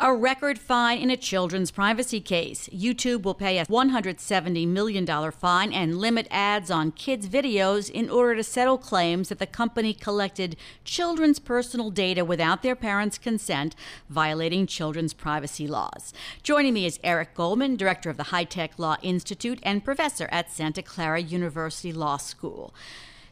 A record fine in a children's privacy case. YouTube will pay a $170 million fine and limit ads on kids' videos in order to settle claims that the company collected children's personal data without their parents' consent, violating children's privacy laws. Joining me is Eric Goldman, director of the High Tech Law Institute and professor at Santa Clara University Law School.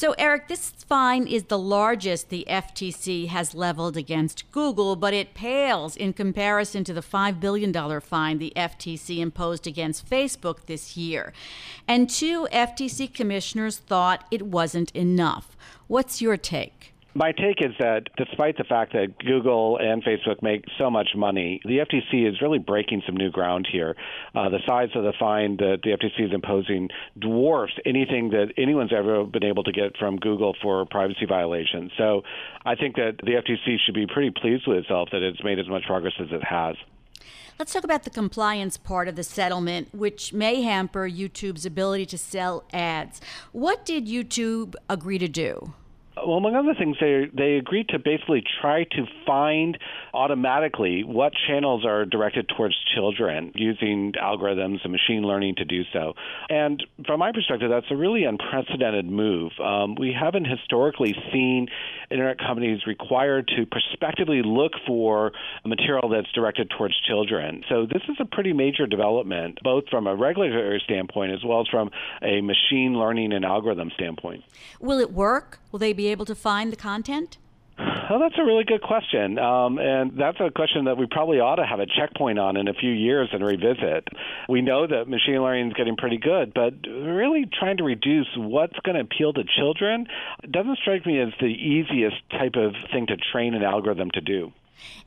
So, Eric, this fine is the largest the FTC has leveled against Google, but it pales in comparison to the $5 billion fine the FTC imposed against Facebook this year. And two FTC commissioners thought it wasn't enough. What's your take? My take is that despite the fact that Google and Facebook make so much money, the FTC is really breaking some new ground here. Uh, the size of the fine that the FTC is imposing dwarfs anything that anyone's ever been able to get from Google for privacy violations. So I think that the FTC should be pretty pleased with itself that it's made as much progress as it has. Let's talk about the compliance part of the settlement, which may hamper YouTube's ability to sell ads. What did YouTube agree to do? Well, among other things, they they agreed to basically try to find automatically what channels are directed towards children using algorithms and machine learning to do so. And from my perspective, that's a really unprecedented move. Um, we haven't historically seen internet companies required to prospectively look for material that's directed towards children. So this is a pretty major development, both from a regulatory standpoint as well as from a machine learning and algorithm standpoint. Will it work? Will they be able to find the content? Well, that's a really good question. Um, and that's a question that we probably ought to have a checkpoint on in a few years and revisit. We know that machine learning is getting pretty good, but really trying to reduce what's going to appeal to children doesn't strike me as the easiest type of thing to train an algorithm to do.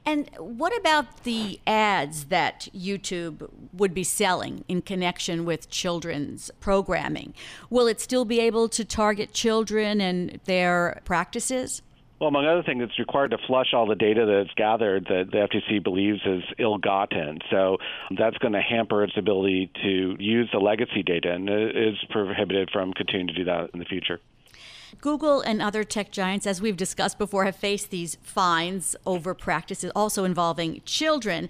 And what about the ads that YouTube would be selling in connection with children's programming? Will it still be able to target children and their practices? Well, among other things, it's required to flush all the data that's gathered that the FTC believes is ill-gotten. So that's going to hamper its ability to use the legacy data, and is prohibited from continuing to do that in the future. Google and other tech giants, as we've discussed before, have faced these fines over practices also involving children.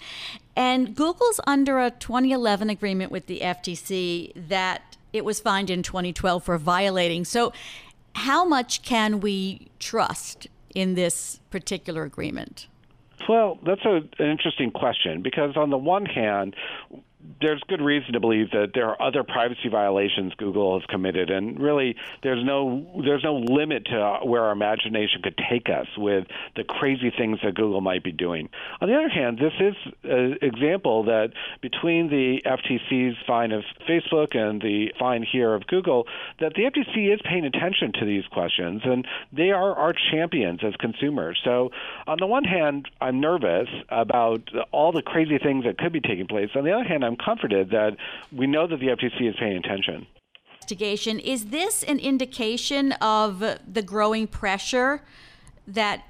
And Google's under a 2011 agreement with the FTC that it was fined in 2012 for violating. So, how much can we trust in this particular agreement? Well, that's a, an interesting question because, on the one hand, there's good reason to believe that there are other privacy violations Google has committed, and really, there's no there's no limit to where our imagination could take us with the crazy things that Google might be doing. On the other hand, this is an example that between the FTC's fine of Facebook and the fine here of Google, that the FTC is paying attention to these questions, and they are our champions as consumers. So, on the one hand, I'm nervous about all the crazy things that could be taking place. On the other hand, I'm comforted that we know that the FTC is paying attention. Investigation. Is this an indication of the growing pressure that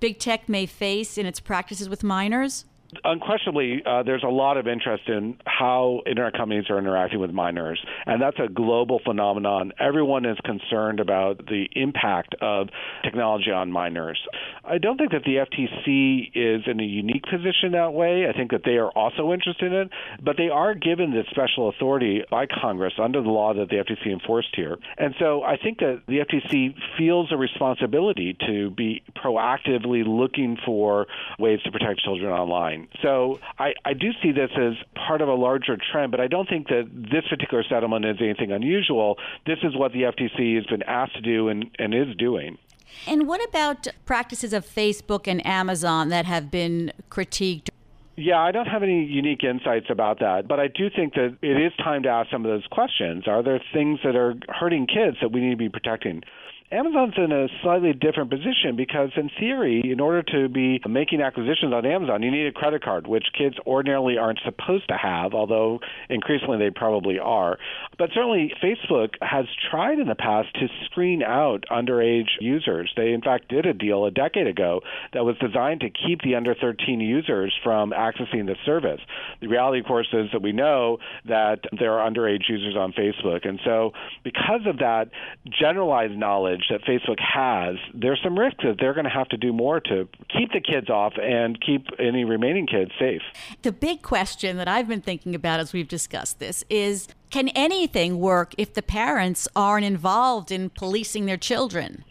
big tech may face in its practices with minors? Unquestionably, uh, there's a lot of interest in how internet companies are interacting with minors, and that's a global phenomenon. Everyone is concerned about the impact of technology on minors. I don't think that the FTC is in a unique position that way. I think that they are also interested in it, but they are given this special authority by Congress under the law that the FTC enforced here. And so I think that the FTC feels a responsibility to be proactively looking for ways to protect children online. So I, I do see this as part of a larger trend, but I don't think that this particular settlement is anything unusual. This is what the FTC has been asked to do and, and is doing. And what about practices of Facebook and Amazon that have been critiqued? Yeah, I don't have any unique insights about that, but I do think that it is time to ask some of those questions. Are there things that are hurting kids that we need to be protecting? Amazon's in a slightly different position because, in theory, in order to be making acquisitions on Amazon, you need a credit card, which kids ordinarily aren't supposed to have, although increasingly they probably are. But certainly, Facebook has tried in the past to screen out underage users. They, in fact, did a deal a decade ago that was designed to keep the under 13 users from accessing the service. The reality, of course, is that we know that there are underage users on Facebook. And so, because of that generalized knowledge that Facebook has, there's some risks that they're going to have to do more to keep the kids off and keep any remaining kids safe. The big question that I've been thinking about as we've discussed this is can anything work if the parents aren't involved in policing their children?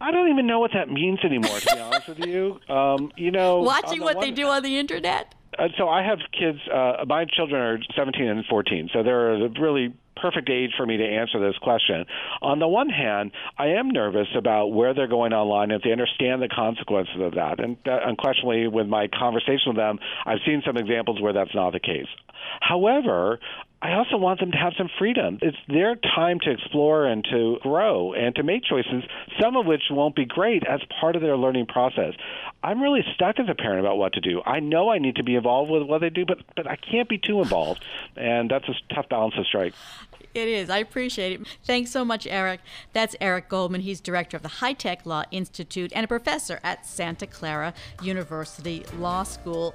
I don't even know what that means anymore, to be honest with you. Um, you know, watching what one, they do on the internet. Uh, so I have kids. Uh, my children are 17 and 14, so they're a really perfect age for me to answer this question. On the one hand, I am nervous about where they're going online and if they understand the consequences of that. And uh, unquestionably, with my conversation with them, I've seen some examples where that's not the case. However, I also want them to have some freedom. It's their time to explore and to grow and to make choices, some of which won't be great as part of their learning process. I'm really stuck as a parent about what to do. I know I need to be involved with what they do, but but I can't be too involved, and that's a tough balance to strike. It is. I appreciate it. Thanks so much, Eric. That's Eric Goldman. He's director of the High Tech Law Institute and a professor at Santa Clara University Law School.